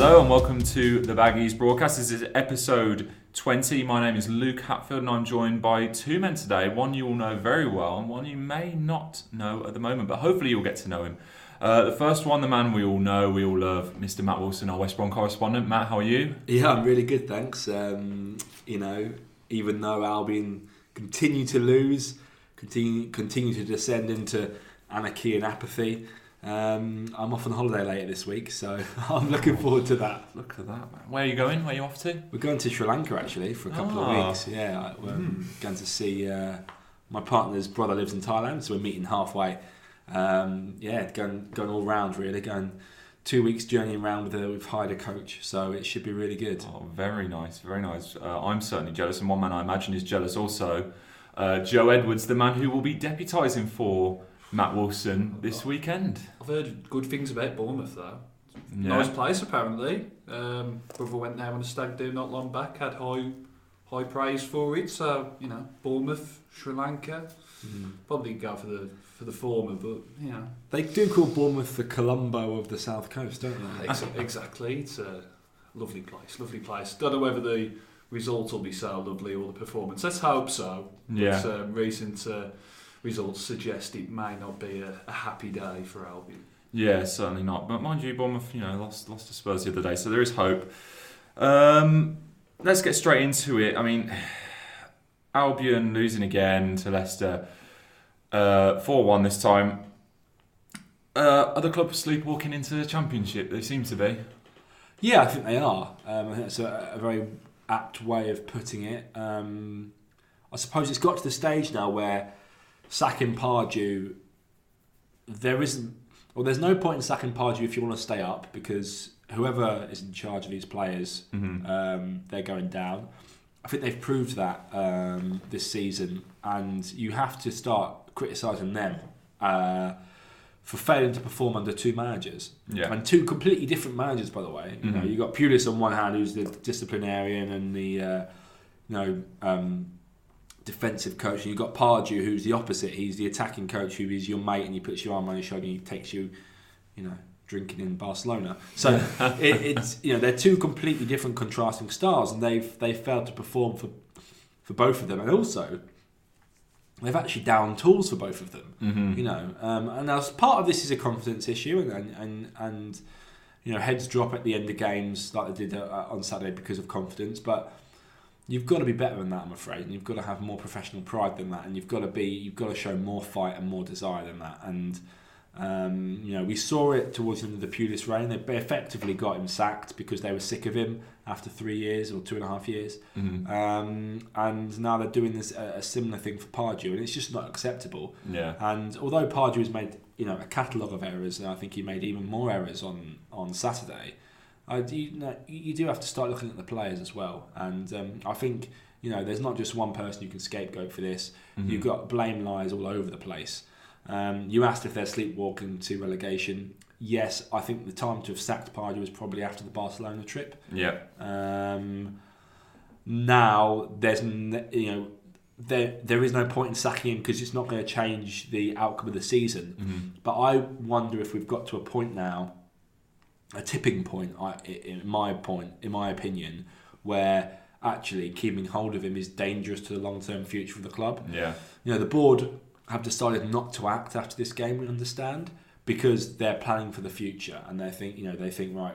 Hello and welcome to the Baggies broadcast. This is episode 20. My name is Luke Hatfield and I'm joined by two men today. One you all know very well and one you may not know at the moment, but hopefully you'll get to know him. Uh, the first one, the man we all know, we all love, Mr. Matt Wilson, our West Brom correspondent. Matt, how are you? Yeah, I'm really good, thanks. Um, you know, even though Albion continue to lose, continue continue to descend into anarchy and apathy, um, I'm off on holiday later this week, so I'm looking forward to that. Look at that, man. Where are you going? Where are you off to? We're going to Sri Lanka actually for a couple Ah. of weeks. Yeah, we're going to see uh, my partner's brother lives in Thailand, so we're meeting halfway. Um, yeah, going going all round really, going two weeks journeying around with a, we've hired a coach, so it should be really good. Oh, very nice, very nice. Uh, I'm certainly jealous, and one man I imagine is jealous also. Uh, Joe Edwards, the man who will be deputising for Matt Wilson this weekend. I've heard good things about Bournemouth though. Yeah. Nice place apparently. Um, brother went there on a stag do not long back. Had high high praise for it. So you know, Bournemouth, Sri Lanka. Mm. Probably go for the for the former, but you know, They do call Bournemouth the Colombo of the South Coast, don't they? ex- exactly. It's a lovely place. Lovely place. Don't know whether the results will be so lovely or the performance. Let's hope so. Yeah. But um, recent uh, results suggest it may not be a, a happy day for Albion. Yeah, certainly not. But mind you, Bournemouth, you know, lost lost to Spurs the other day, so there is hope. Um, let's get straight into it. I mean, Albion losing again to Leicester, four one this time. Uh, are the club sleepwalking into the Championship? They seem to be. Yeah, I think they are. Um, I think that's a, a very apt way of putting it. Um, I suppose it's got to the stage now where sacking Pardew, there isn't, well, there's no point in sacking Pardew if you want to stay up because whoever is in charge of these players, Mhm. um, they're going down. I think they've proved that um, this season, and you have to start criticising them uh, for failing to perform under two managers. Yeah. And two completely different managers, by the way. You know, Mhm. you got Pulis on one hand, who's the disciplinarian and the, uh, you know, um, defensive coach, and you've got Pardew, who's the opposite. He's the attacking coach, who is your mate, and he puts your arm on your shoulder, and he takes you, you know, drinking in Barcelona. So it, it's you know they're two completely different, contrasting styles, and they've they've failed to perform for for both of them, and also they've actually downed tools for both of them. Mhm. You know, um, and as part of this is a confidence issue, and and and, and you know heads drop at the end of games like they did uh, on Saturday because of confidence, but. You've got to be better than that, I'm afraid, and you've got to have more professional pride than that, and you've got to be, you've got to show more fight and more desire than that. And um, you know, we saw it towards the end of the Pulis reign. They effectively got him sacked because they were sick of him after three years or two and a half years. Mhm. Um, and now they're doing this a, a similar thing for Pardew, and it's just not acceptable. Yeah. And although Pardew has made you know a catalogue of errors, and I think he made even more errors on on Saturday, I do, you, know, you do have to start looking at the players as well. And um, I think you know there's not just one person you can scapegoat for this. Mhm. You've got blame lies all over the place. Um, you asked if they're sleepwalking to relegation. Yes, I think the time to have sacked Pardew was probably after the Barcelona trip. Yeah. Um, now there's n- you know there there is no point in sacking him because it's not going to change the outcome of the season. Mhm. But I wonder if we've got to a point now, a tipping point, I, in my point, in my opinion, where actually keeping hold of him is dangerous to the long term future of the club. Yeah. You know, the board have decided not to act after this game. We understand because they're planning for the future and they think, you know, they think right,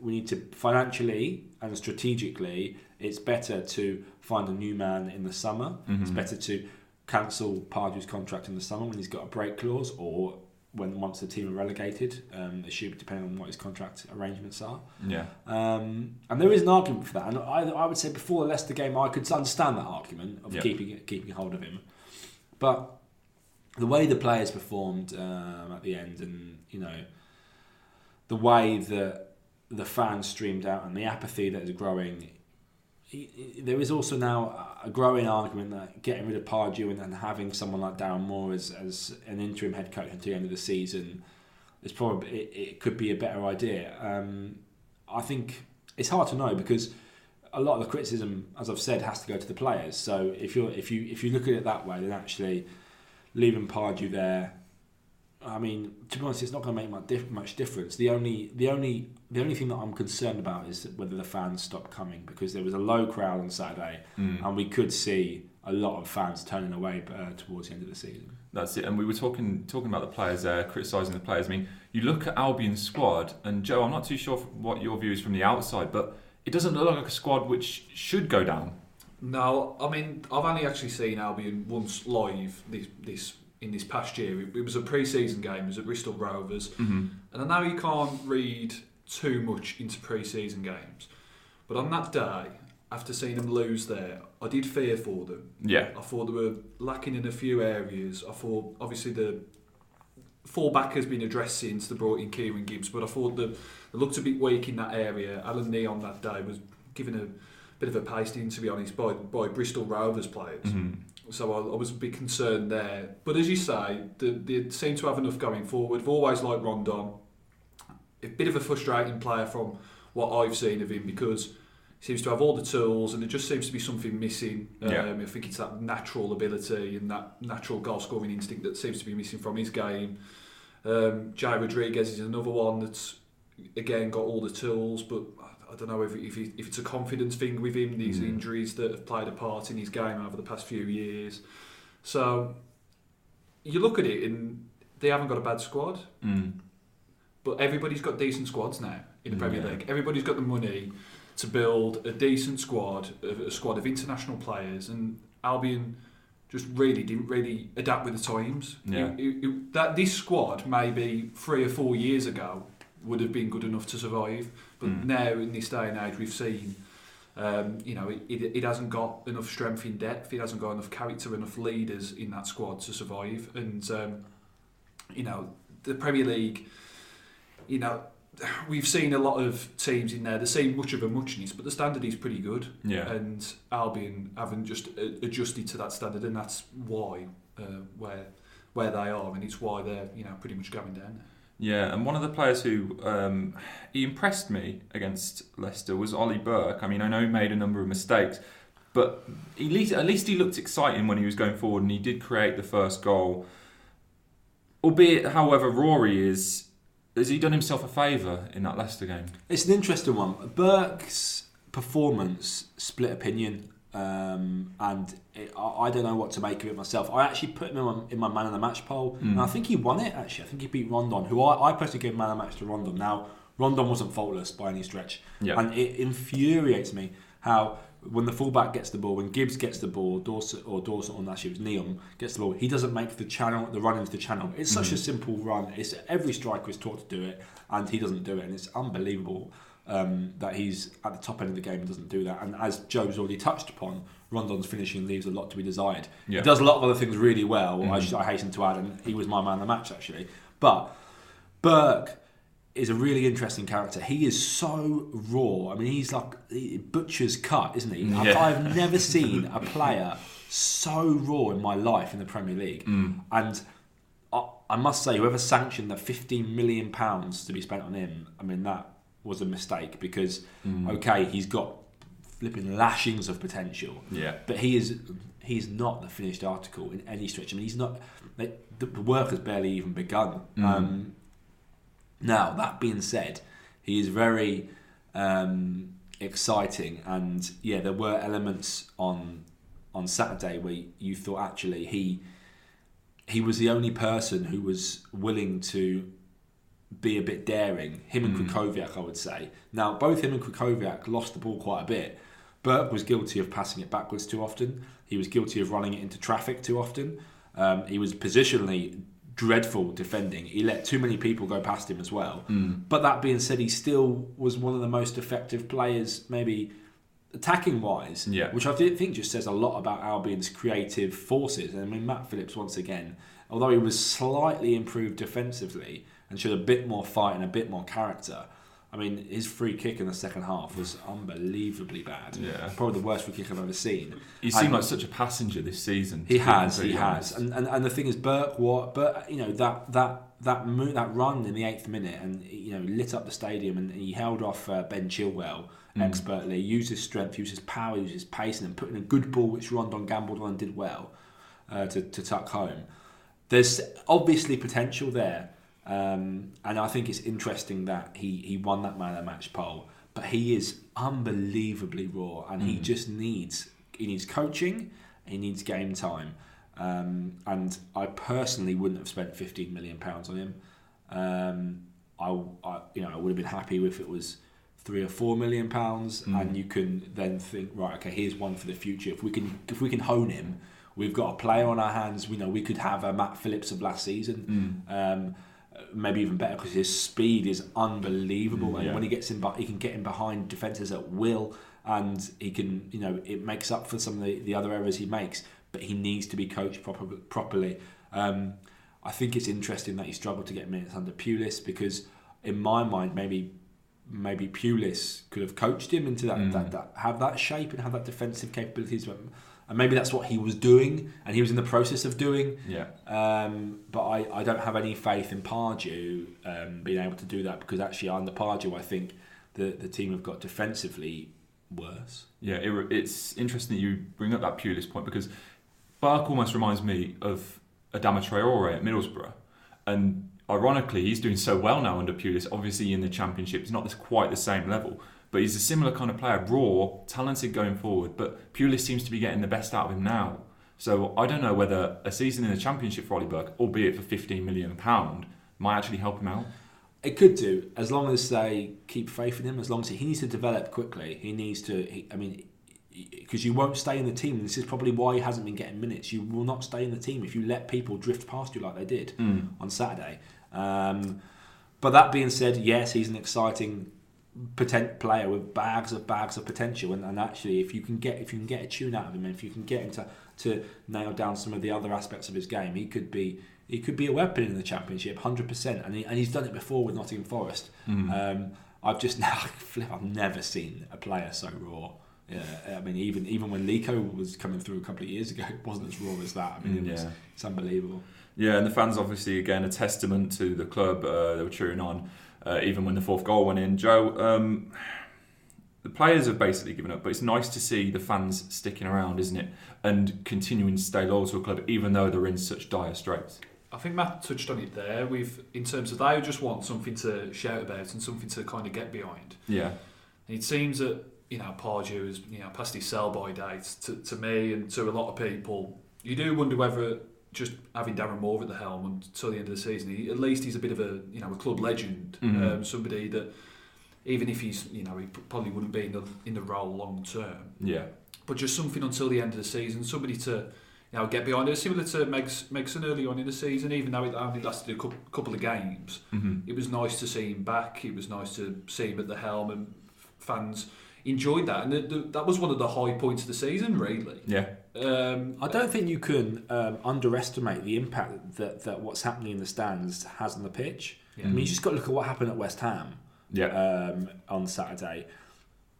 we need to financially and strategically. It's better to find a new man in the summer. It's Mhm. better to cancel Pardew's contract in the summer when he's got a break clause, or when once the team are relegated. Um, it should depending on what his contract arrangements are. Yeah. Um, and there is an argument for that. And I, I would say before the Leicester game, I could understand that argument of Yep. keeping keeping hold of him. But the way the players performed um, at the end, and you know, the way that the fans streamed out, and the apathy that is growing. He- he- There is also now a growing argument that getting rid of Pardew and, and having someone like Darren Moore as, as an interim head coach until the end of the season is probably it, it could be a better idea. Um, I think it's hard to know because a lot of the criticism, as I've said, has to go to the players. So if you if you if you look at it that way, then actually leaving Pardew there, I mean, to be honest, it's not going to make much, dif- much difference. The only, the only, the only thing that I'm concerned about is whether the fans stop coming because there was a low crowd on Saturday, Mm. and we could see a lot of fans turning away uh, towards the end of the season. That's it. And we were talking talking about the players there, criticising the players. I mean, you look at Albion's squad, and Joe, I'm not too sure what your view is from the outside, but it doesn't look like a squad which should go down. No, I mean I've only actually seen Albion once live this this in this past year. It, it was a pre-season game. It was at Bristol Rovers, Mm-hmm. and I know you can't read too much into pre-season games, but on that day, after seeing them lose there, I did fear for them. Yeah. I thought they were lacking in a few areas. I thought obviously the fullback has been addressed since they brought in Kieran Gibbs, but I thought the they looked a bit weak in that area. Allan Nyom on that day was given a bit of a pasting, to be honest, by by Bristol Rovers players. hmm So I, I was a bit concerned there. But as you say, they, they seem to have enough going forward. I've always liked Rondon. A bit of a frustrating player from what I've seen of him because he seems to have all the tools and there just seems to be something missing. Um, Yeah. I think it's that natural ability and that natural goal scoring instinct that seems to be missing from his game. Um, Jay Rodriguez is another one that's again got all the tools, but I don't know if, if, if it's a confidence thing with him, these Mm. injuries that have played a part in his game over the past few years. So you look at it and they haven't got a bad squad, Mm. but everybody's got decent squads now in the Premier Yeah. League. Everybody's got the money to build a decent squad, a, a squad of international players, and Albion just really didn't really adapt with the times. Yeah. It- it- it- that this squad maybe three or four years ago would have been good enough to survive, but Mm. now in this day and age we've seen. Um, you know, it, it, it hasn't got enough strength in depth. It hasn't got enough character, enough leaders in that squad to survive. And um, you know, the Premier League, you know, we've seen a lot of teams in there. They seem much of a muchness, but the standard is pretty good. Yeah. And Albion haven't just uh, adjusted to that standard, and that's why uh, where where they are, and it's why they're you know pretty much going down. Yeah, and one of the players who um, he impressed me against Leicester was Ollie Burke. I mean, I know he made a number of mistakes, but at least, at least he looked exciting when he was going forward, and he did create the first goal. Albeit, however, Rory is has he done himself a favour in that Leicester game? It's an interesting one. Burke's performance split opinion, um, and it, I, I don't know what to make of it myself. I actually put him in my, in my man of the match poll, Mm. and I think he won it. Actually, I think he beat Rondon, who I, I personally gave man of the match to Rondon. Now, Rondon wasn't faultless by any stretch, Yeah, and it infuriates me how when the fullback gets the ball, when Gibbs gets the ball, Dawson or Dawson, or actually it was Nyom gets the ball, he doesn't make the channel, the run into the channel. It's such a Mhm. simple run. It's every striker is taught to do it, and he doesn't do it, and it's unbelievable um, that he's at the top end of the game and doesn't do that. And as Joe's already touched upon, Rondon's finishing leaves a lot to be desired. yeah, He does a lot of other things really well. I, Mhm. should, I hasten to add, and he was my man of the match actually. But Burke is a really interesting character. He is so raw. I mean, he's like he- butcher's cut, isn't he? I've- Yeah. I've never seen a player so raw in my life in the Premier League. Mm. And I, I must say, whoever sanctioned the 15 million pounds to be spent on him, I mean, that was a mistake because Mm. okay, he's got flipping lashings of potential, yeah, but he is he's not the finished article in any stretch. I mean, he's not. The, the work has barely even begun. Mm. Um, now that being said, he is very um, exciting, and yeah, there were elements on on Saturday where you thought actually he he was the only person who was willing to be a bit daring. Him and Mm. Krychowiak, I would say. Now, both him and Krychowiak lost the ball quite a bit. Burke was guilty of passing it backwards too often. He was guilty of running it into traffic too often. Um, he was positionally dreadful defending. He let too many people go past him as well. Mm. But that being said, he still was one of the most effective players, maybe attacking wise, Yeah. which I thi- think just says a lot about Albion's creative forces. And I mean, Matt Phillips, once again, although he was slightly improved defensively and showed a bit more fight and a bit more character, I mean, his free kick in the second half was unbelievably bad. Yeah. Probably the worst free kick I've ever seen. he seemed And- like such a passenger this season. He has, he completely has, and, and and the thing is, Burke, what, but you know that that that mo- that run in the eighth minute, and you know lit up the stadium, and he held off uh, Ben Chilwell Mm. expertly, used his strength, used his power, used his pace, and then put in a good ball, which Rondon gambled on and did well uh, to to tuck home. there's obviously potential there, um, and I think it's interesting that he he won that man of the match poll. But he is unbelievably raw, and he Mm. just needs he needs coaching, he needs game time, um, and I personally wouldn't have spent 15 million pounds on him. Um, I, I you know I would have been happy if it was three or four million pounds, Mm. and you can then think right, okay, here's one for the future. If we can if we can hone him, we've got a player on our hands. We know we could have a Matt Phillips of last season. Mm. Maybe even better because his speed is unbelievable, Mm, and yeah. when he gets in, he can get in behind defenses at will, and he can, you know, it makes up for some of the, the other errors he makes. But he needs to be coached proper, properly. Um, I think it's interesting that he struggled to get minutes under Pulis because, in my mind, maybe maybe Pulis could have coached him into that, Mm. that, that have that shape and have that defensive capabilities. And maybe that's what he was doing, and he was in the process of doing. Yeah. Um, but I, I don't have any faith in Pardew um, being able to do that because actually under Pardew I think the the team have got defensively worse. Yeah, it, it's interesting that you bring up that Pulis point because Burke almost reminds me of Adama Traore at Middlesbrough. And ironically, he's doing so well now under Pulis. Obviously, in the Championship, it's not this, quite the same level. But he's a similar kind of player, raw, talented going forward. But Pulis seems to be getting the best out of him now. So I don't know whether a season in the Championship for Ollie Burke, albeit for £15 million, might actually help him out. It could do as long as they keep faith in him. As long as he, he needs to develop quickly. He needs to. He, I mean, because you won't stay in the team. This is probably why he hasn't been getting minutes. You will not stay in the team if you let people drift past you like they did Mm. on Saturday. Um, but that being said, yes, he's an exciting potent player with bags of bags of potential. And, and actually, if you can get if you can get a tune out of him, and if you can get him to, to nail down some of the other aspects of his game, he could be he could be a weapon in the championship, hundred percent. And he, and he's done it before with Nottingham Forest. Mm. Um, I've just now flip. I've never seen a player so raw. Yeah, I mean, even even when Leko was coming through a couple of years ago, it wasn't as raw as that. I mean, it was, yeah. it's unbelievable. Yeah, and the fans obviously again a testament to the club. Uh, they were cheering on uh, even when the fourth goal went in. Joe, um, the players have basically given up, but it's nice to see the fans sticking around, isn't it? And continuing to stay loyal to a club even though they're in such dire straits. I think Matt touched on it there. With in terms of they just want something to shout about and something to kind of get behind. Yeah, And it seems that you know Pardew is you know past his sell by date to, to me and to a lot of people. You do wonder whether just having Darren Moore at the helm until the end of the season, he, at least he's a bit of a you know a club legend, Mhm. um, somebody that even if he's you know he probably wouldn't be in the in the role long term, yeah, but just something until the end of the season, somebody to you know get behind it, similar to Megs Megson early on in the season, even though it only lasted a couple, couple of games hmm it was nice to see him back. It was nice to see him at the helm, and fans enjoyed that. And the, the, that was one of the high points of the season, really. yeah, Um, I don't think you can um, underestimate the impact that, that what's happening in the stands has on the pitch. Yeah. I mean, you just got to look at what happened at West Ham yeah, um, on Saturday.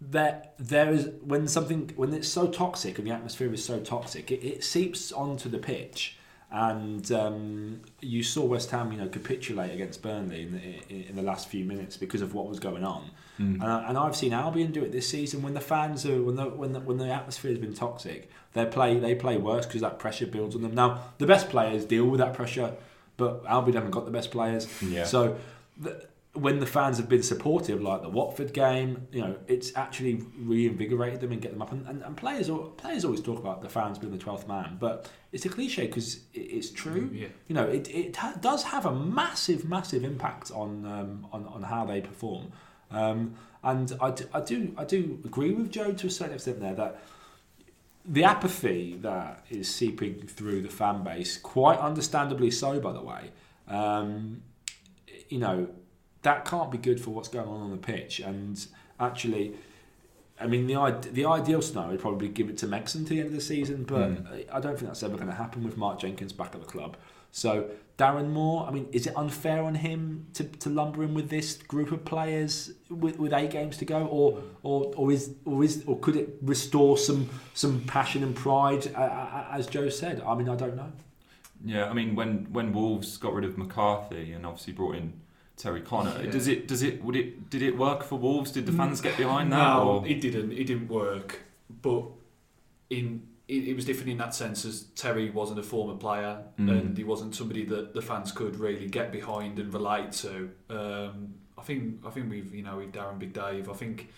There, there is when something when it's so toxic and the atmosphere is so toxic, it, it seeps onto the pitch. And um, you saw West Ham, you know, capitulate against Burnley in the, in, in the last few minutes because of what was going on. Mm. And, I, and I've seen Albion do it this season when the fans are when the when the, when the atmosphere has been toxic. They play they play worse because that pressure builds on them. Now the best players deal with that pressure, but Albion haven't got the best players. yeah. So the, when the fans have been supportive, like the Watford game, you know, it's actually reinvigorated them and get them up. And, and, and players players always talk about the fans being the twelfth man, but it's a cliche because it, it's true Yeah. you know, it, it ha- does have a massive, massive impact on um, on, on how they perform. Um, and I do, I do I do agree with Joe to a certain extent there that the apathy that is seeping through the fan base, quite understandably so, by the way, um, you know, that can't be good for what's going on on the pitch. And actually, I mean, the the ideal scenario would probably give it to Megson to the end of the season, but Mm. I don't think that's ever going to happen with Mark Jenkins back at the club. So Darren Moore, I mean, is it unfair on him to, to lumber in with this group of players with, with eight games to go, or or or is or is or could it restore some some passion and pride, uh, uh, as Joe said? I mean, I don't know. Yeah, I mean when when Wolves got rid of McCarthy and obviously brought in Terry Connor, Yeah. does it does it would it did it work for Wolves? Did the fans get behind that? No, or? it didn't. It didn't work. But in it, it was different in that sense as Terry wasn't a former player Mm. and he wasn't somebody that the fans could really get behind and relate to. Um, I think I think we've you know with Darren Big Dave. I think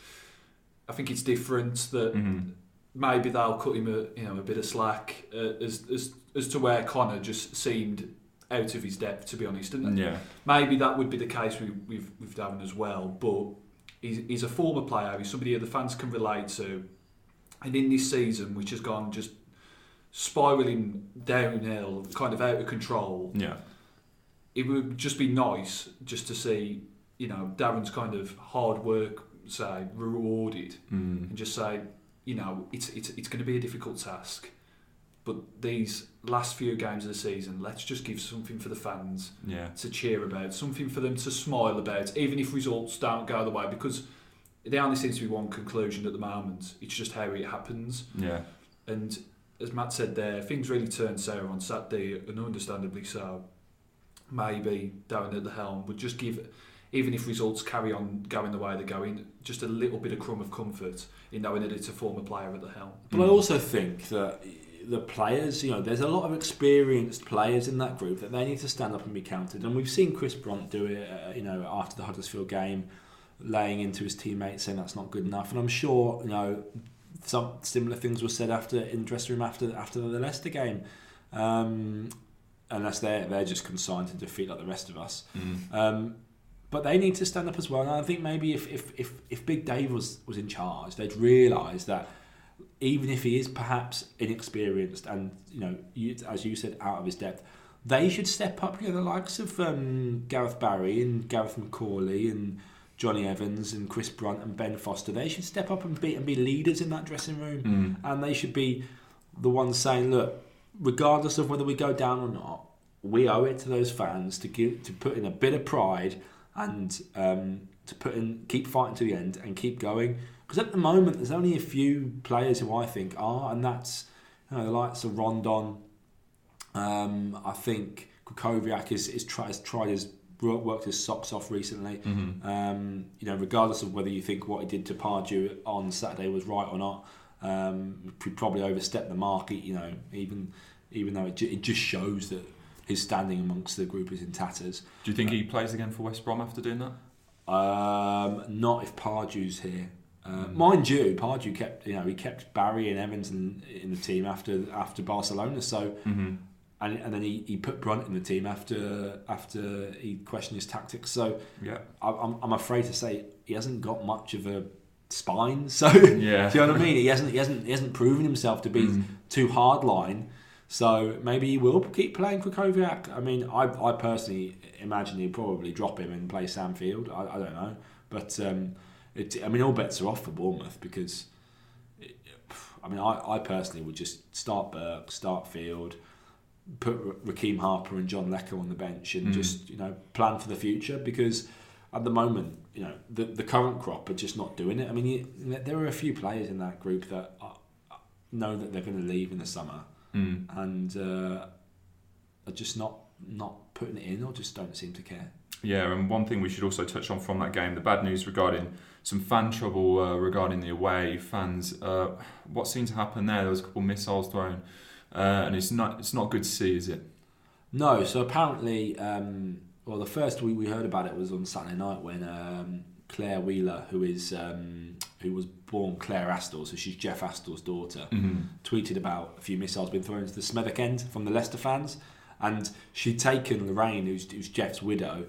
I think it's different that Mhm. maybe they'll cut him a you know a bit of slack uh, as as as to where Connor just seemed out of his depth to be honest. And Yeah. maybe that would be the case with with, with Darren as well. But he's, he's a former player. He's somebody that the fans can relate to. And in this season, which has gone just spiraling downhill, kind of out of control, Yeah. it would just be nice just to see, you know, Darren's kind of hard work, say, rewarded, Mm. and just say, you know, it's it's it's going to be a difficult task, but these last few games of the season, let's just give something for the fans Yeah. to cheer about, something for them to smile about, even if results don't go the way, because there only seems to be one conclusion at the moment. It's just how it happens. Yeah. And as Matt said there, things really turned sour on Saturday, and understandably so. Maybe Darren at the helm would just give, even if results carry on going the way they're going, just a little bit of crumb of comfort in knowing that it's a former player at the helm. But I Mm. also think that the players, you know, there's a lot of experienced players in that group that they need to stand up and be counted. And we've seen Chris Brunt do it, uh, you know, after the Huddersfield game, laying into his teammates saying that's not good enough. And I'm sure, you know, some similar things were said after in the dressing room after after the Leicester game. Um, unless they're they're just consigned to defeat like the rest of us. Mm. Um, but they need to stand up as well. And I think maybe if, if, if, if Big Dave was, was in charge, they'd realise that even if he is perhaps inexperienced and, you know, you, as you said, out of his depth, they should step up. You know, the likes of um, Gareth Barry and Gareth McAuley and Jonny Evans and Chris Brunt and Ben Foster. They should step up and be, and be leaders in that dressing room. Mm. And they should be the ones saying, look, regardless of whether we go down or not, we owe it to those fans to give to put in a bit of pride and um, to put in keep fighting to the end and keep going. Because at the moment, there's only a few players who I think are, and that's you know, the likes of Rondon. Um, I think Krychowiak is, is try, has tried his worked his socks off recently. Mhm. Um, you know, regardless of whether you think what he did to Pardew on Saturday was right or not, um, he probably overstepped the mark. You know, even even though it, ju- it just shows that his standing amongst the group is in tatters. Do you think he plays again for West Brom after doing that? Um, not if Pardew's here. Uh, Mm. Mind you, Pardew kept you know he kept Barry and Evans in, in the team after after Barcelona. So Mm-hmm. And, and then he, he put Brunt in the team after after he questioned his tactics. So Yeah. I- I'm, I'm afraid to say he hasn't got much of a spine. So Yeah. do you know what I mean? He hasn't he hasn't he hasn't proven himself to be Mm. too hard line. So maybe he will keep playing for Krychowiak. I mean, I, I personally imagine he'd probably drop him and play Sam Field. I, I don't know, but um, it, I mean, all bets are off for Bournemouth because it, I mean, I, I personally would just start Burke, start Field, put Rekeem Harper and John Leko on the bench, and Mm. just you know plan for the future because at the moment, you know, the the current crop are just not doing it. I mean, you, there are a few players in that group that are, know that they're going to leave in the summer Mm. and uh, are just not not putting it in or just don't seem to care. Yeah, and one thing we should also touch on from that game, the bad news regarding some fan trouble uh, regarding the away fans. Uh, what seemed to happen there? There was a couple of missiles thrown, uh, and it's not it's not good to see, is it? No, so apparently, um, well, the first we, we heard about it was on Saturday night when um, Claire Wheeler, who is um, who was born Claire Astle, so she's Jeff Astle's daughter, Mm-hmm. tweeted about a few missiles being thrown into the Smethwick end from the Leicester fans, and she'd taken Lorraine, who's, who's Jeff's widow,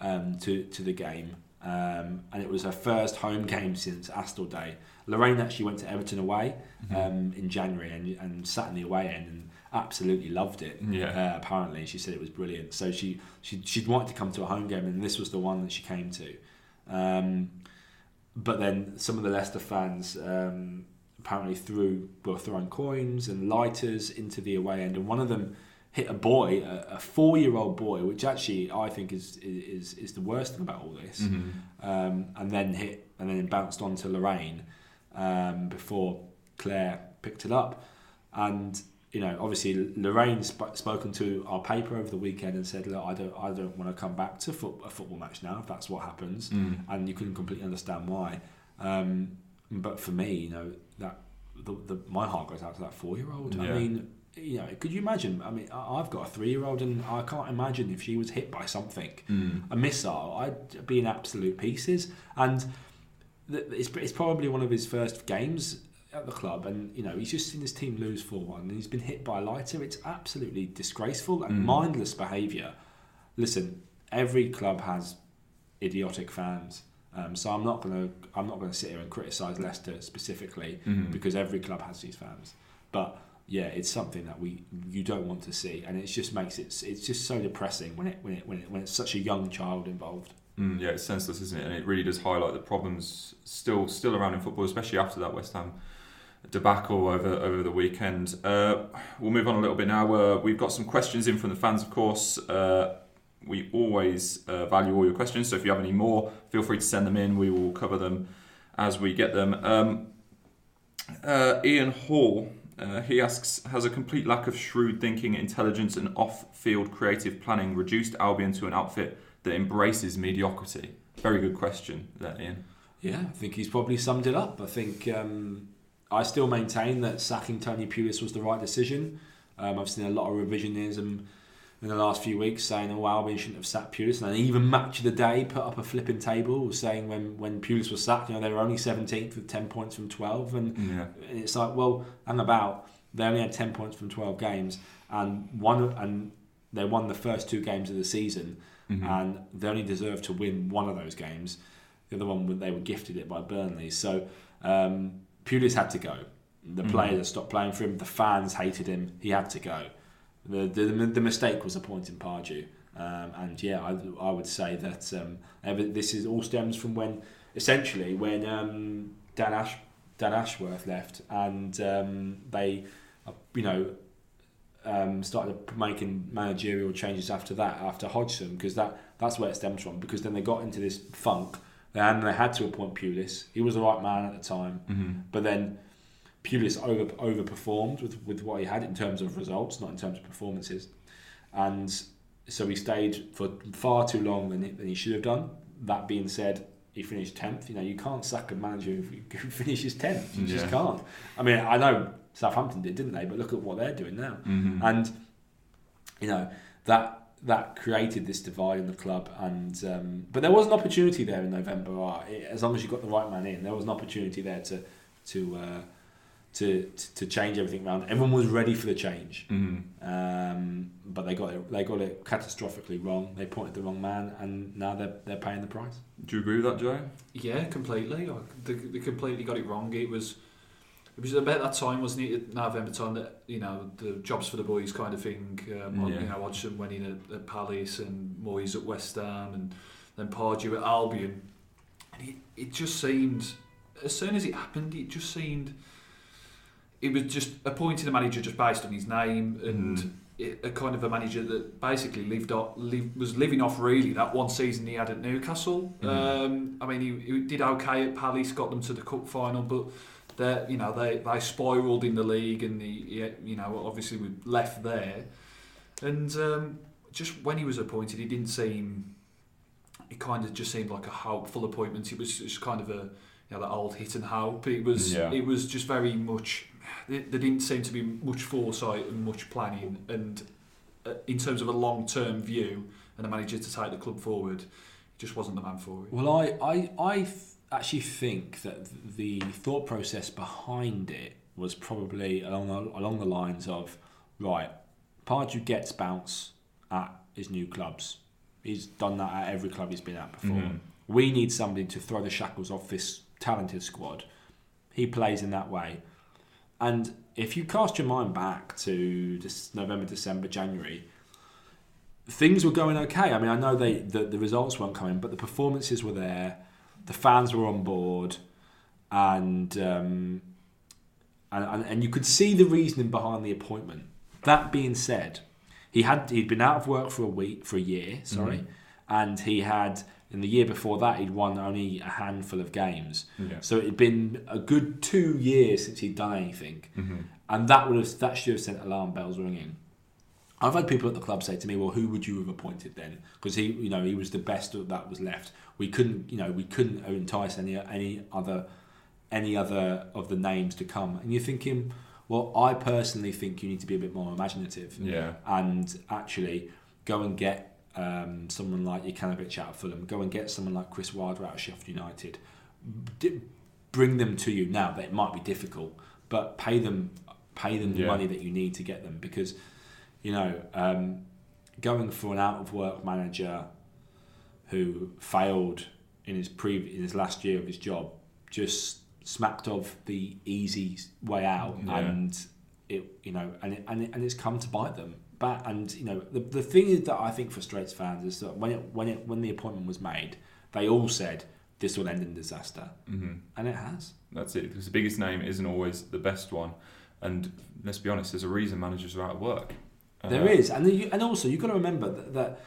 um, to to the game, um, and it was her first home game since Astle Day. Lorraine actually went to Everton away Mm-hmm. um, in January and, and sat in the away end and absolutely loved it. Yeah. Uh, apparently, she said it was brilliant. So she she she'd wanted to come to a home game, and this was the one that she came to. Um, but then some of the Leicester fans um, apparently threw were throwing coins and lighters into the away end, and one of them hit a boy, a, a four-year-old boy, which actually I think is is is the worst thing about all this. Mm-hmm. Um, and then hit and then bounced on to Lorraine um, before Claire picked it up, and you know, obviously Lorraine sp- spoken to our paper over the weekend and said, "Look, I don't, I don't want to come back to foot- a football match now if that's what happens." Mm. and you can completely understand why. Um, but for me, you know that the, the, my heart goes out to that four year old. I mean, you know, could you imagine? I mean, I've got a three year old, and I can't imagine if she was hit by something, Mm. a missile, I'd be in absolute pieces. And it's, it's probably one of his first games at the club, and you know, he's just seen his team lose four one, and he's been hit by a lighter. It's absolutely disgraceful and Mm. mindless behaviour. Listen, every club has idiotic fans. Um, so I'm not gonna I'm not gonna sit here and criticise Leicester specifically Mhm. because every club has these fans. But yeah, it's something that we you don't want to see, and it just makes it it's just so depressing when it when it when, it, when it's such a young child involved. Mm, yeah, it's senseless, isn't it? And it really does highlight the problems still still around in football, especially after that West Ham debacle over over the weekend. Uh, we'll move on a little bit now. Uh, we've got some questions in from the fans, of course. Uh, we always uh, value all your questions, so if you have any more, feel free to send them in. We will cover them as we get them. Um, uh, Ian Hall. Uh, he asks, has a complete lack of shrewd thinking, intelligence, and off-field creative planning reduced Albion to an outfit that embraces mediocrity? Very good question, there, Ian. Yeah, I think he's probably summed it up. I think um, I still maintain that sacking Tony Pulis was the right decision. Um, I've seen a lot of revisionism in the last few weeks saying, "Oh, Albion shouldn't have sacked Pulis," and even Match of the Day put up a flipping table saying when when Pulis was sacked, you know, they were only 17th with 10 points from 12, and Yeah. and it's like, well, hang about. They only had ten points from twelve games, and one and they won the first two games of the season, Mhm. and they only deserved to win one of those games. The other one, they were gifted it by Burnley. So um, Pulis had to go. The Mhm. players stopped playing for him. The fans hated him. He had to go. The the, the mistake was appointing Pardew. Um, and yeah, I, I would say that um, this is all stems from when, essentially, when um, Dan Ash Dan Ashworth left, and um, they, uh, you know, um, started making managerial changes after that, after Hodgson, because that that's where it stems from. Because then they got into this funk, and they had to appoint Pulis. He was the right man at the time, Mhm. but then Pulis over overperformed with with what he had in terms of results, not in terms of performances, and so he stayed for far too long than he, than he should have done. That being said, he finished tenth. You know, you can't sack a manager who finishes tenth. You just can't. I mean, I know Southampton did, didn't they? But look at what they're doing now. Mhm. And you know that that created this divide in the club. And um, but there was an opportunity there in November. uh, As long as you got the right man in, there was an opportunity there to to uh, to, to to change everything around. Everyone was ready for the change, Mhm. um, but they got it they got it catastrophically wrong. They appointed the wrong man, and now they're they're paying the price. Do you agree with that, Joe? Yeah, completely. They, they completely got it wrong. It was it was about that time, wasn't it? November time that you know the jobs for the boys kind of thing. Um, Yeah. You know, Hodgson went in at, at Palace and Moyes at West Ham, and then Pardew at Albion. And it, it just seemed as soon as it happened, it just seemed it was just appointing a manager just based on his name and. It, a kind of a manager that basically lived off, live, was living off really that one season he had at Newcastle. Mhm. Um, I mean, he, he did okay at Palace, got them to the cup final, but they, you know, they they spiralled in the league, and he, he you know, obviously we left there. And um, just when he was appointed, he didn't seem. It kind of just seemed like a hopeful appointment. It was just kind of a, you know, that old hit and hope. It was. Yeah. It was just very much. There there didn't seem to be much foresight and much planning, and uh, in terms of a long-term view and a manager to take the club forward, he just wasn't the man for it. Well, I, I, I th- actually think that the thought process behind it was probably along the, along the lines of right, Pardew gets bounce at his new clubs. He's done that at every club he's been at before. Mhm. We need somebody to throw the shackles off this talented squad. He plays in that way. And if you cast your mind back to this November, December, January, things were going okay. I mean, I know they the, the results weren't coming, but the performances were there. The fans were on board, and um, and, and and you could see the reasoning behind the appointment. That being said, he had he'd been out of work for a week for a year, sorry, Mhm. and he had in the year before that he'd won only a handful of games. Yeah. So it'd been a good two years since he'd done anything Mhm. and that would have that should have sent alarm bells ringing. I've had people at the club say to me, "Well, who would you have appointed then?" Because he, you know, he was the best that was left. We couldn't, you know, we couldn't entice any any other any other of the names to come. And you're thinking, well, I personally think you need to be a bit more imaginative Yeah. and actually go and get um, someone like Jokanovic out of Fulham, go and get someone like Chris Wilder out of Sheffield United. D- bring them to you now. That it might be difficult, but pay them, pay them the Yeah. money that you need to get them because, you know, um, going for an out of work manager who failed in his pre in his last year of his job just smacked of the easy way out Yeah. and it you know and it, and, it, and it's come to bite them but and you know the, the thing is that I think frustrates fans is that when it when it when the appointment was made they all said this will end in disaster hmm and it has That's it. Because the biggest name isn't always the best one, and let's be honest, there's a reason managers are out of work. There Uh, is, and you, and also you've got to remember that, that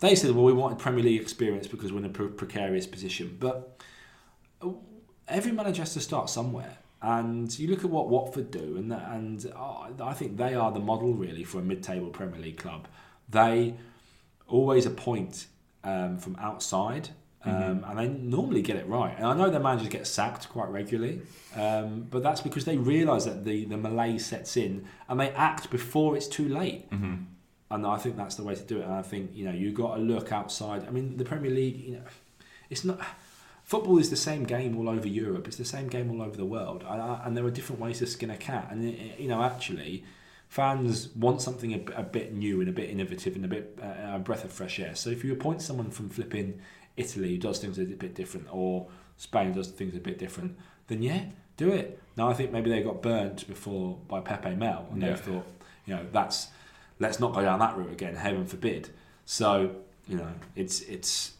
they said, well, we wanted Premier League experience because we're in a pre- precarious position. But uh, every manager has to start somewhere, and you look at what Watford do, and that, and uh, I think they are the model really for a mid-table Premier League club. They always appoint um, from outside. Um, and they normally get it right. And I know their managers get sacked quite regularly, um, but that's because they realise that the, the malaise sets in and they act before it's too late. mhm. And I think that's the way to do it. And I think you know you've got to look outside. I mean, the Premier League, you know, it's not. Football is the same game all over Europe. It's the same game all over the world, and, and there are different ways to skin a cat. And you know, actually, fans want something a, a bit new and a bit innovative and a bit uh, a breath of fresh air. So if you appoint someone from flipping Italy who does things a bit different, or Spain does things a bit different, then yeah, do it. Now I think maybe they got burnt before by Pepe Mel, and Yeah. they thought, you know, that's let's not go down that route again. Heaven forbid. So you know, it's it's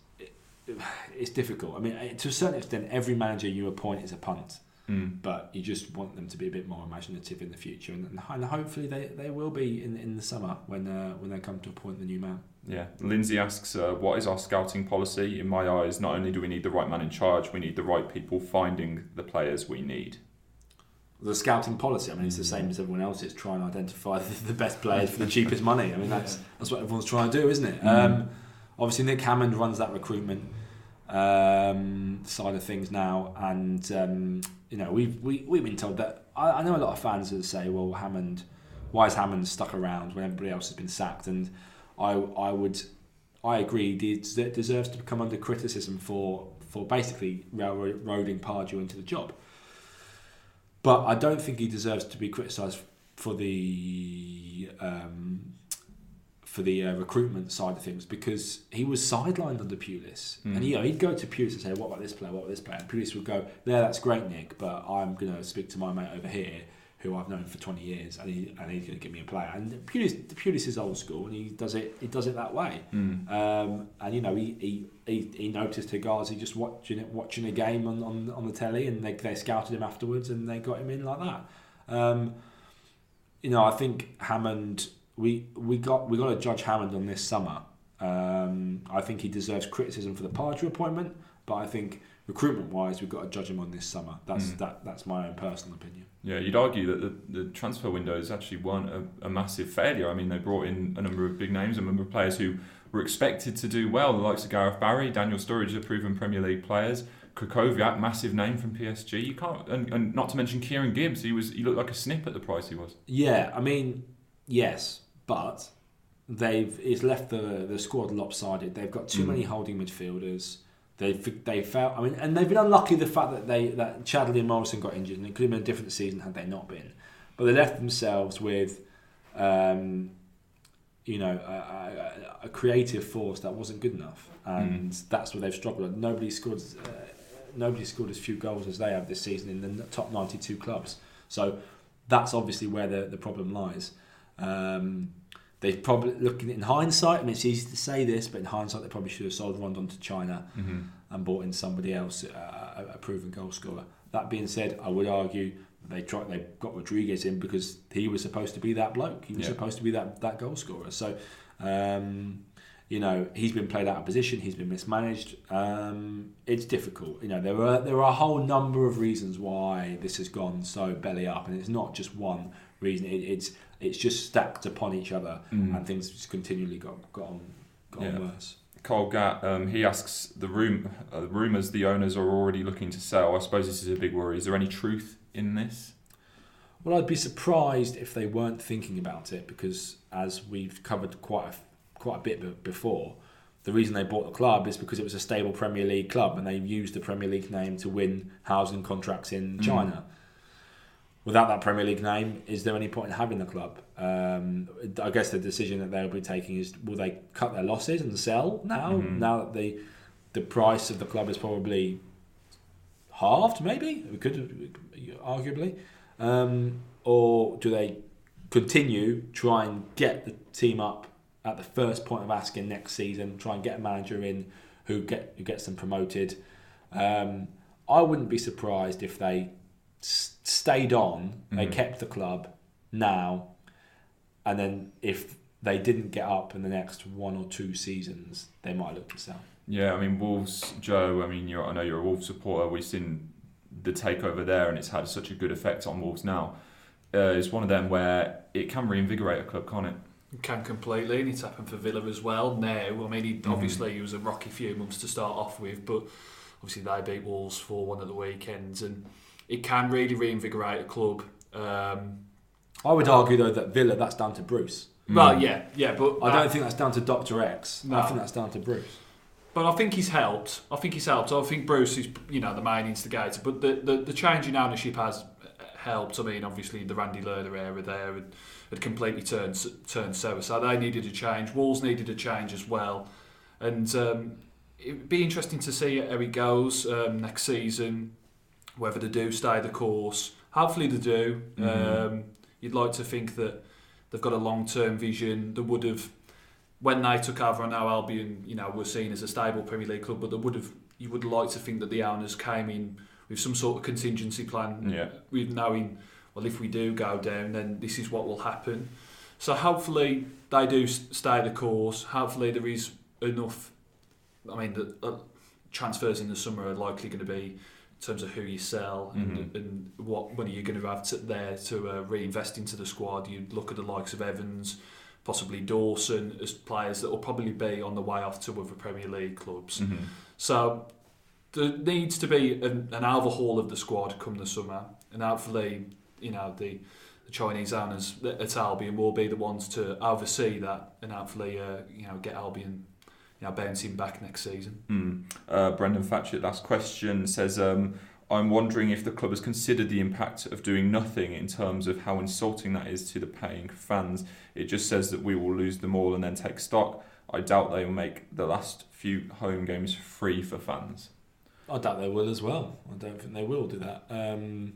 it's difficult. I mean, to a certain extent, every manager you appoint is a punt, Mm. but you just want them to be a bit more imaginative in the future, and, and hopefully they, they will be in, in the summer when uh, when they come to appoint the new man. Yeah. Lindsay asks, uh, what is our scouting policy? In my eyes, not only do we need the right man in charge, we need the right people finding the players we need. The scouting policy, I mean, it's the same as everyone else. It's Try and identify the, best players for the cheapest money. I mean, that's that's what everyone's trying to do, isn't it? Mm. Um, obviously, Nick Hammond runs that recruitment um, side of things now, and um, you know we've we, we've been told that. I, I know a lot of fans that say, "Well, Hammond, why is Hammond stuck around when everybody else has been sacked?" And I I would I agree. Deserves to come under criticism for for basically railroading Pardew into the job. But I don't think he deserves to be criticised for the um, for the uh, recruitment side of things because he was sidelined under Pulis, Mm. and you know he'd go to Pulis and say, "What about this player? What about this player?" And Pulis would go, "Yeah, that's great, Nick, but I'm going to speak to my mate over here." Who I've known for twenty years, and, he, and he's going to give me a player. And Pulis, Pulis is old school, and he does it. He does it that way. Mm. Um, and you know, he, he, he, he noticed Hegazi just watching it, watching a game on, on, on the telly, and they, they scouted him afterwards, and they got him in like that. Um, you know, I think Hammond. We we got we got to judge Hammond on this summer. Um, I think he deserves criticism for the Pardew appointment, but I think recruitment wise, we've got to judge him on this summer. That's Mm. that that's my own personal opinion. Yeah, you'd argue that the, the transfer windows actually weren't a, a massive failure. I mean, they brought in a number of big names, a number of players who were expected to do well, the likes of Gareth Barry, Daniel Sturridge are proven Premier League players. Krychowiak, massive name from PSG. You can't, and, and not to mention Kieran Gibbs. He was he looked like a snip at the price he was. Yeah, I mean, yes, but they've it's left the the squad lopsided. They've got too Mm. many holding midfielders. They've they felt. I mean, and they've been unlucky the fact that they that Chadli and Morrison got injured, and it could have been a different season had they not been. But they left themselves with, um, you know, a, a, a creative force that wasn't good enough, and that's where they've struggled. Nobody scored. Uh, nobody scored as few goals as they have this season in the top ninety-two clubs. So that's obviously where the, the problem lies. Um, they probably looking in hindsight. I mean, it's easy to say this, but in hindsight, they probably should have sold Rondon to China Mm-hmm. and bought in somebody else, uh, a, a proven goal scorer. That being said, I would argue they tried. They got Rodriguez in because he was supposed to be that bloke. He was Yeah. supposed to be that that goal scorer. So. Um, you know he's been played out of position. He's been mismanaged. Um, it's difficult. You know there are there are a whole number of reasons why this has gone so belly up, and it's not just one reason. It, it's it's just stacked upon each other, Mm. and things just continually got got on got Yeah. on worse. Colgat, um, he asks the room uh, rumors the owners are already looking to sell. I suppose this is a big worry. Is there any truth in this? Well, I'd be surprised if they weren't thinking about it because, as we've covered quite a, quite a bit before, the reason they bought the club is because it was a stable Premier League club and they used the Premier League name to win housing contracts in China. Mm. Without that Premier League name, is there any point in having the club? Um, I guess the decision that they'll be taking is will they cut their losses and sell now? Mm-hmm. Now that the the price of the club is probably halved, maybe we could arguably, um, or do they continue try and get the team up at the first point of asking next season, try and get a manager in who get who gets them promoted? Um, I wouldn't be surprised if they s- stayed on, mm-hmm. they kept the club now and then if they didn't get up in the next one or two seasons, they might look to sell. Yeah, I mean Wolves, Joe. I mean, you're, I know you're a Wolves supporter. We've seen the takeover there, and it's had such a good effect on Wolves now. Uh, it's one of them where it can reinvigorate a club, can't it? Can completely, and it's happened for Villa as well. Now, I mean, he, mm. obviously he was a rocky few months to start off with, but obviously they beat Wolves for one of the weekends, and it can really reinvigorate a club. Um, I would argue though that Villa that's down to Bruce. Well, yeah, yeah, but I don't think that's down to Doctor X. No. I think that's down to Bruce. But I think he's helped. I think he's helped. I think Bruce is, you know, the main instigator. But the, the, the change in ownership has helped. I mean, obviously the Randy Lerner era there had, had completely turned turned sour. So they needed a change. Wolves needed a change as well. And um, it'd be interesting to see how he goes um, next season. Whether they do stay the course. Hopefully they do. Mm-hmm. Um, you'd like to think that they've got a long-term vision. They would have, when they took over on now Albion, you know, were seen as a stable Premier League club, but they would have, you would like to think that the owners came in with some sort of contingency plan, yeah. with knowing, well, if we do go down, then this is what will happen. So hopefully they do stay the course. Hopefully there is enough. I mean, the uh, transfers in the summer are likely going to be terms of who you sell and, mm-hmm. and what money you're going to have to, there to uh, reinvest into the squad. You look at the likes of Evans, possibly Dawson as players that will probably be on the way off to other Premier League clubs. Mm-hmm. So there needs to be an, an overhaul of the squad come the summer, and hopefully, you know the. The Chinese owners at Albion will be the ones to oversee that and hopefully, uh, you know, get Albion you know, bouncing back next season. Mm. Uh, Brendan Thatcher, last question, says, um, I'm wondering if the club has considered the impact of doing nothing in terms of how insulting that is to the paying fans. It just says that we will lose them all and then take stock. I doubt they will make the last few home games free for fans. I doubt they will as well. I don't think they will do that. Um,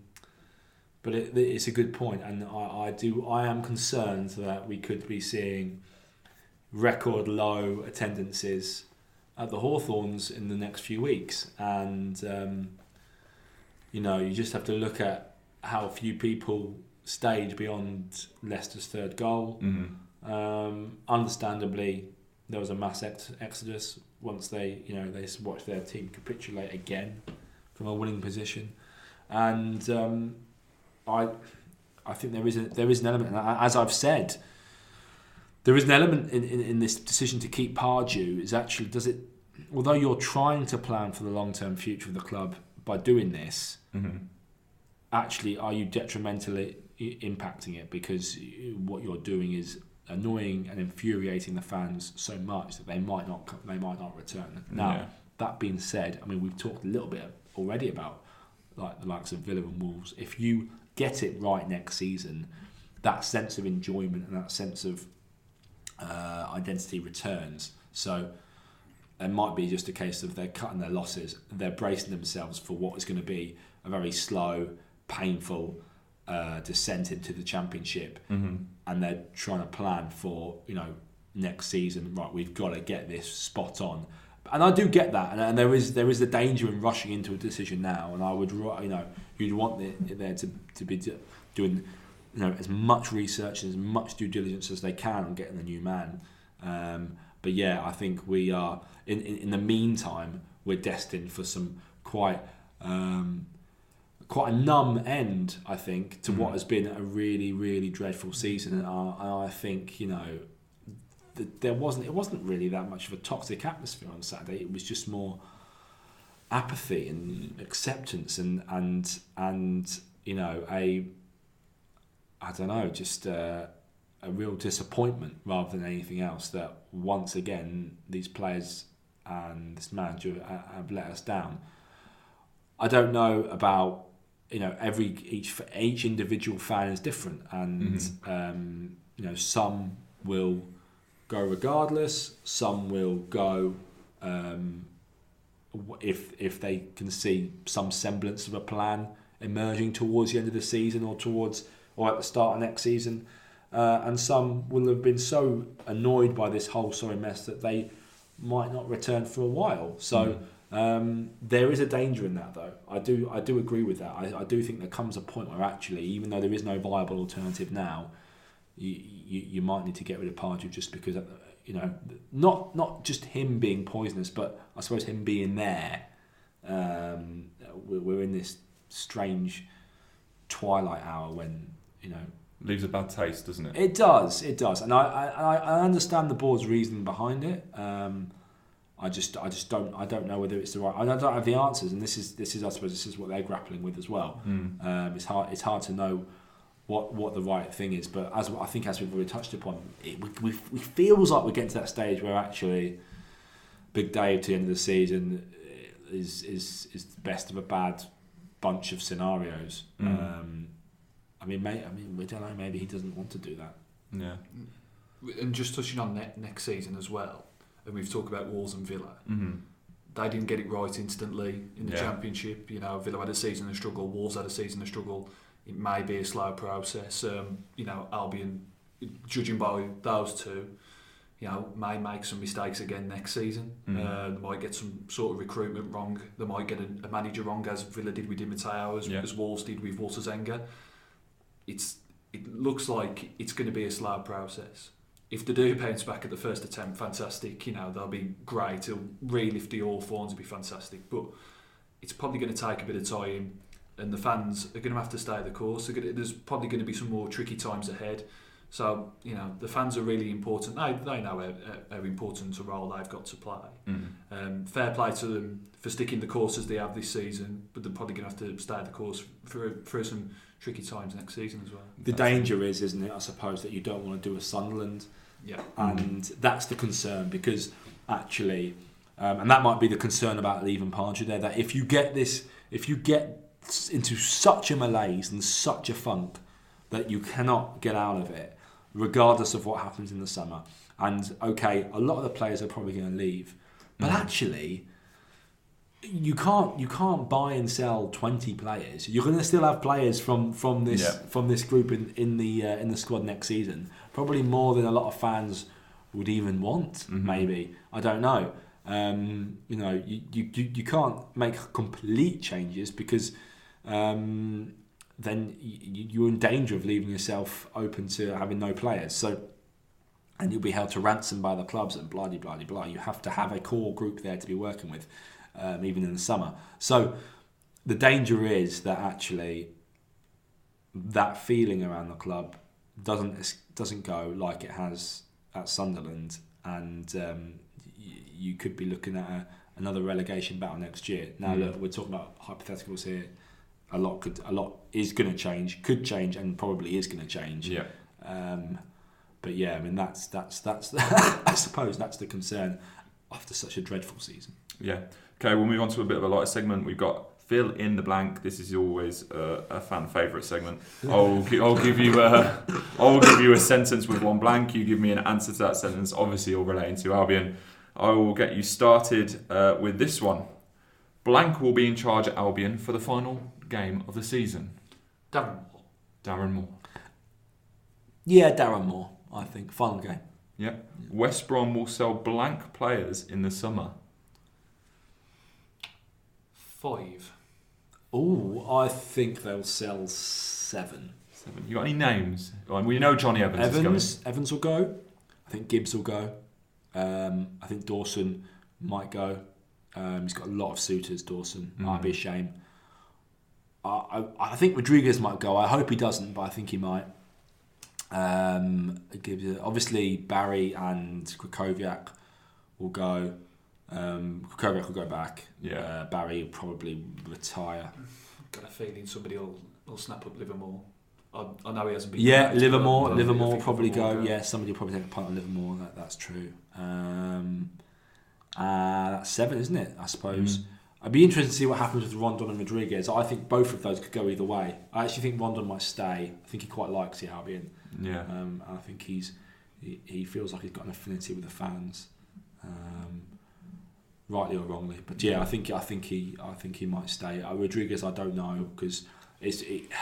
but it, it's a good point, and I, I do. I am concerned that we could be seeing record low attendances at the Hawthorns in the next few weeks. And, um, you know, you just have to look at how few people stayed beyond Leicester's third goal. Mm-hmm. Um, understandably, there was a mass ex- exodus once they, you know, they watched their team capitulate again from a winning position. And um, I, I think there is a, there is an element, as I've said, there is an element in, in, in this decision to keep Pardew is actually does it although you're trying to plan for the long term future of the club by doing this, mm-hmm. actually are you detrimentally impacting it because what you're doing is annoying and infuriating the fans so much that they might not they might not return. Now yeah. that being said, I mean we've talked a little bit already about like the likes of Villa and Wolves. If you get it right next season, that sense of enjoyment and that sense of uh, identity returns. So it might be just a case of they're cutting their losses, they're bracing themselves for what is going to be a very slow, painful uh, descent into the championship, mm-hmm. and they're trying to plan for you know next season. Right, we've got to get this spot on. And I do get that, and, and there is there is a danger in rushing into a decision now. And I would, you know, you'd want it there to, to be doing you know as much research and as much due diligence as they can on getting the new man. Um, but yeah, I think we are in, in, in the meantime we're destined for some quite um, quite a numb end. I think to mm. what has been a really really dreadful season, and I, I think you know th- there wasn't it wasn't really that much of a toxic atmosphere on Saturday. It was just more apathy and acceptance and and and you know a I don't know just uh, a real disappointment rather than anything else that once again these players and this manager have let us down. I don't know about you know every each each individual fan is different and Mhm. um, you know some will go regardless some will go um, if if they can see some semblance of a plan emerging towards the end of the season or towards or at the start of next season uh, and some will have been so annoyed by this whole sorry mess that they might not return for a while so um, there is a danger in that, though. I do, I do agree with that. I, I do think there comes a point where actually, even though there is no viable alternative now, you, you, you might need to get rid of Pardew just because, uh, you know, not not just him being poisonous, but I suppose him being there. Um, we're, we're in this strange twilight hour when you know Leaves a bad taste, doesn't it? it does, it does, and I, I, I understand the board's reasoning behind it. Um, I just, I just don't, I don't know whether it's the right. I don't have the answers, and this is, this is, I suppose, this is what they're grappling with as well. Mm. Um, it's hard, it's hard to know what, what the right thing is. But as I think, as we've already touched upon, it we, we, we feels like we're getting to that stage where actually, Big Dave to the end of the season is is is the best of a bad bunch of scenarios. Mm. Um, I mean, may, I mean, we don't know. Maybe he doesn't want to do that. Yeah. And just touching on ne- next season as well, and we've talked about Wolves and Villa. hmm They didn't get it right instantly in the Yeah. Championship. You know, Villa had a season of struggle, Wolves had a season of struggle. It may be a slow process. Um, you know, Albion, judging by those two, you know, may make some mistakes again next season. Mhm. Uh, they might get some sort of recruitment wrong. They might get a, a manager wrong, as Villa did with Di Matteo, as, Yeah. as Wolves did with Walter Zenga. It's it looks like it's going to be a slow process. If they do bounce back at the first attempt, fantastic. You know, they'll be great. It'll really lift the Hawthorns will be fantastic. But it's probably going to take a bit of time, and the fans are going to have to stay the course. Gonna, there's probably going to be some more tricky times ahead. So you know, the fans are really important. They they know how, how- how important a role they've got to play. Mm. Um, fair play to them for sticking the course as they have this season, but they're probably going to have to stay the course for for some tricky times next season as well. The danger is, isn't it? I suppose that you don't want to do a Sunderland, Yeah. and that's the concern because actually, um, and that might be the concern about leaving Pardew there. That if you get this, if you get into such a malaise and such a funk that you cannot get out of it, regardless of what happens in the summer. And okay, a lot of the players are probably going to leave, but Mhm. actually, you can't you can't buy and sell twenty players. You're going to still have players from from this Yeah. from this group in in the uh, in the squad next season. Probably more than a lot of fans would even want. Mhm. Maybe I don't know. Um, you know, you, you, you you can't make complete changes because um, then you, you're in danger of leaving yourself open to having no players. So, and you'll be held to ransom by the clubs and blah blah blah blah. You have to have a core group there to be working with, um, even in the summer. So, the danger is that actually that feeling around the club doesn't doesn't go like it has at Sunderland, and um, y- you could be looking at a, another relegation battle next year. Now, Mm. look, we're talking about hypotheticals here. A lot could, a lot is going to change, could change, and probably is going to change. Yeah. Um, but yeah, I mean that's that's that's I suppose that's the concern after such a dreadful season. Yeah. Okay, we'll move on to a bit of a lighter segment. We've got fill in the blank. This is always a, a fan favourite segment. I'll, gi- I'll give you a, I'll give you a sentence with one blank. You give me an answer to that sentence. Obviously, all relating to Albion. I will get you started uh, with this one. Blank will be in charge at Albion for the final game of the season. Darren Moore. Darren Moore. Yeah, Darren Moore, I think final game. Yep. West Brom will sell blank players in the summer. Five. Oh, I think they'll sell seven. Seven. You got any names? Well, we know Jonny Evans. is going. Evans, Evans will go. I think Gibbs will go. Um, I think Dawson might go. Um, he's got a lot of suitors. Dawson might Mm. be a shame. I, I, I think Rodriguez might go. I hope he doesn't, but I think he might. Um, it gives you- obviously, Barry and Krychowiak will go. Um, Krychowiak will go back. Yeah. Uh, Barry will probably retire. Got a feeling somebody will, will snap up Livermore. I, I know he hasn't been. Yeah, great, Livermore. but Livermore will probably Livermore go. will Yeah, somebody will probably take a punt on Livermore. That, that's true. Um, uh, that's seven, isn't it? I suppose. Mm. I'd be interested to see what happens with Rondon and Rodriguez. I think both of those could go either way. I actually think Rondon might stay. I think he quite likes the Albion. Yeah. Um, and I think he's he, he feels like he's got an affinity with the fans, um, rightly or wrongly. But yeah, I think I think he I think he might stay. Uh, Rodriguez, I don't know because it's. It,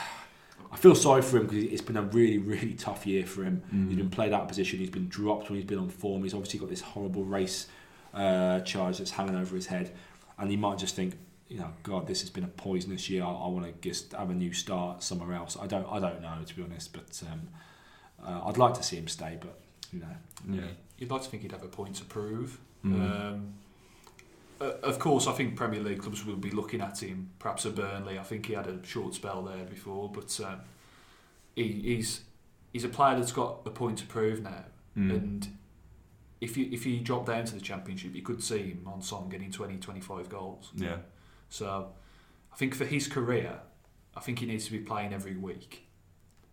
I feel sorry for him because it's been a really really tough year for him. Mm. He's been played out of position. He's been dropped when he's been on form. He's obviously got this horrible race uh, charge that's hanging over his head, and he might just think, you know, God, this has been a poisonous year. I, I want to just have a new start somewhere else. I don't, I don't know to be honest, but um, uh, I'd like to see him stay. But you know, Yeah. You'd like to think he'd have a point to prove. Mm. Um, of course, I think Premier League clubs will be looking at him. Perhaps a Burnley. I think he had a short spell there before, but um, he, he's he's a player that's got a point to prove now. Mm. And if you if you drop down to the Championship, you could see him on song getting 20, 25 goals. Yeah. So I think for his career, I think he needs to be playing every week.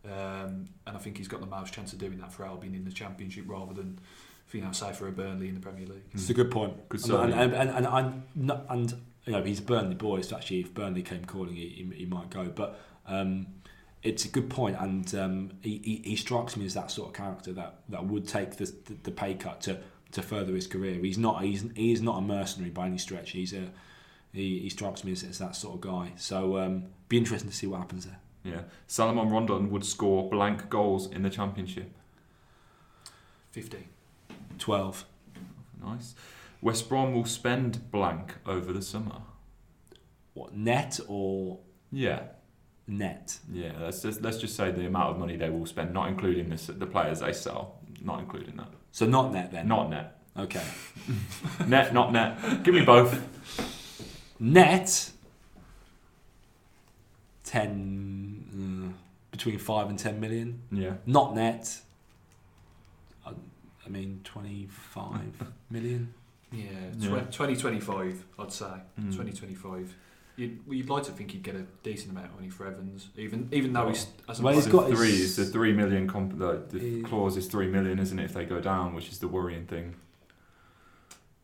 Um, and I think he's got the most chance of doing that for Albion in the Championship rather than, for you know Cypher or Burnley in the Premier League. It's a good point. Good um, and, and, and, and, I'm not, and you know he's Burnley boy, so actually if Burnley came calling, he, he, might go. But um, it's a good point, and um, he, he, he, strikes me as that sort of character that, that would take the, the, the, pay cut to, to further his career. He's not he's he's not a mercenary by any stretch. He's a he, he strikes me as, as that sort of guy. So um, be interesting to see what happens there. Yeah, Salomon Rondon would score blank goals in the championship. Fifteen. 12. Nice. West Brom will spend blank over the summer. What, net or Yeah. net? Yeah, let's just, let's just say the amount of money they will spend, not including this, the players they sell, not including that. So not net then? Not net. Okay. Net, not net. Give me both. Net, 10, uh, between 5 and 10 million. Yeah. Not net, I, I mean twenty-five million. Yeah, Yeah. 2025, I'd say. Mm. 2025. You'd, you'd like to think he'd get a decent amount of money for Evans, even even though he's hasn't Well, he's got the three his- is the three million. Comp- the, the He- clause is three million, isn't it? If they go down, which is the worrying thing.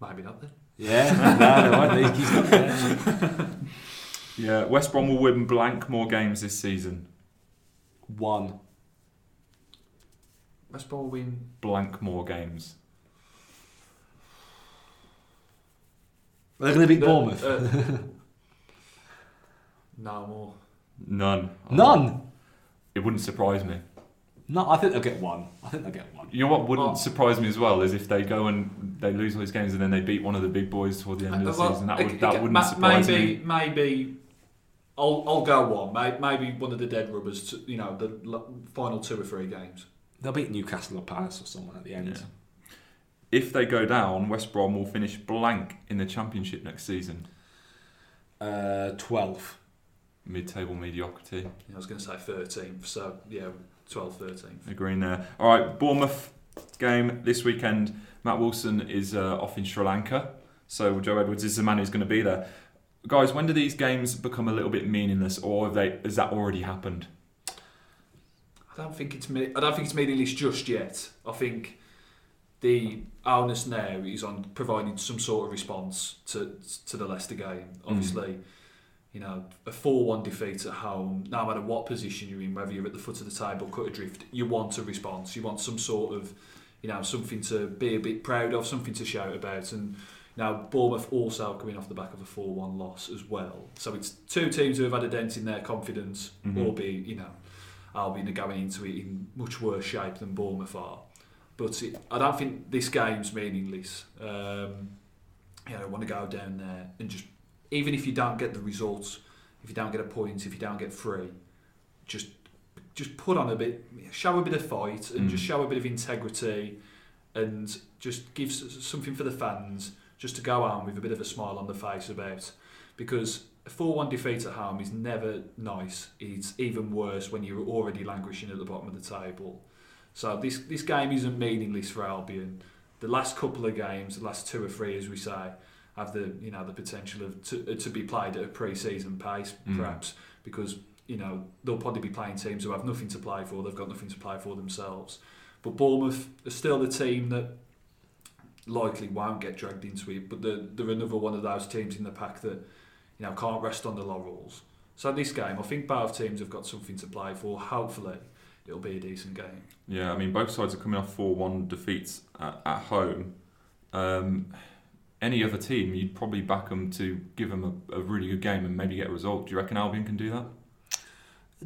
maybe not then. Yeah, no, no, I think he's not there. Yeah. West Brom will win blank more games this season. One. West Brom will win. Blank more games. They're going to beat the- Bournemouth. uh, no more. None. None. It wouldn't surprise me. No, I think they'll get one. I think they'll get one. You know what wouldn't Well- surprise me as well is if they go and they lose all these games and then they beat one of the big boys toward the end of the well, season. That okay, would that wouldn't ma- surprise maybe, me. Maybe, I'll, I'll go one. Maybe one of the dead rubbers, to, you know, the final two or three games. They'll beat Newcastle or Palace or someone at the end. Yeah. If they go down, West Brom will finish blank in the Championship next season. Uh, Twelve. Mid-table mediocrity. I was going to say 13th, so yeah, 12, 13th. Agreeing there. All right, Bournemouth game this weekend. Matt Wilson is uh, off in Sri Lanka, so Joe Edwards is the man who's going to be there. Guys, when do these games become a little bit meaningless, or have they? Has that already happened? I don't think it's made, I don't think it's meaningless just yet. I think the onus now is on providing some sort of response to to the Leicester game. Obviously, you know, a four-one defeat at home, no matter what position you're in, whether you're at the foot of the table, cut adrift, you want a response. You want some sort of, you know, something to be a bit proud of, something to shout about, and. Now, Bournemouth also coming off the back of a 4 1 loss as well. So it's two teams who have had a dent in their confidence, Mhm. albeit, you know, Albion are going into it in much worse shape than Bournemouth are. But it, I don't think this game's meaningless. Um, you know, I want to go down there and just, even if you don't get the results, if you don't get a point, if you don't get three, just just put on a bit, show a bit of fight, and Mm. just show a bit of integrity, and just give something for the fans, just to go home with a bit of a smile on the face about. Because a 4 1 defeat at home is never nice. It's even worse when you're already languishing at the bottom of the table. So this this game isn't meaningless for Albion. The last couple of games, the last two or three, as we say, have the you know the potential of to, to be played at a pre-season pace, Mm. perhaps because you know they'll probably be playing teams who have nothing to play for. They've got nothing to play for themselves. But Bournemouth are still the team that likely won't get dragged into it. But they're, they're another one of those teams in the pack that you know can't rest on the laurels. So this game, I think both teams have got something to play for. Hopefully, it'll be a decent game. Yeah, I mean, both sides are coming off 4 1 defeats at, at home. Um, any other team, you'd probably back them to give them a, a really good game and maybe get a result. Do you reckon Albion can do that?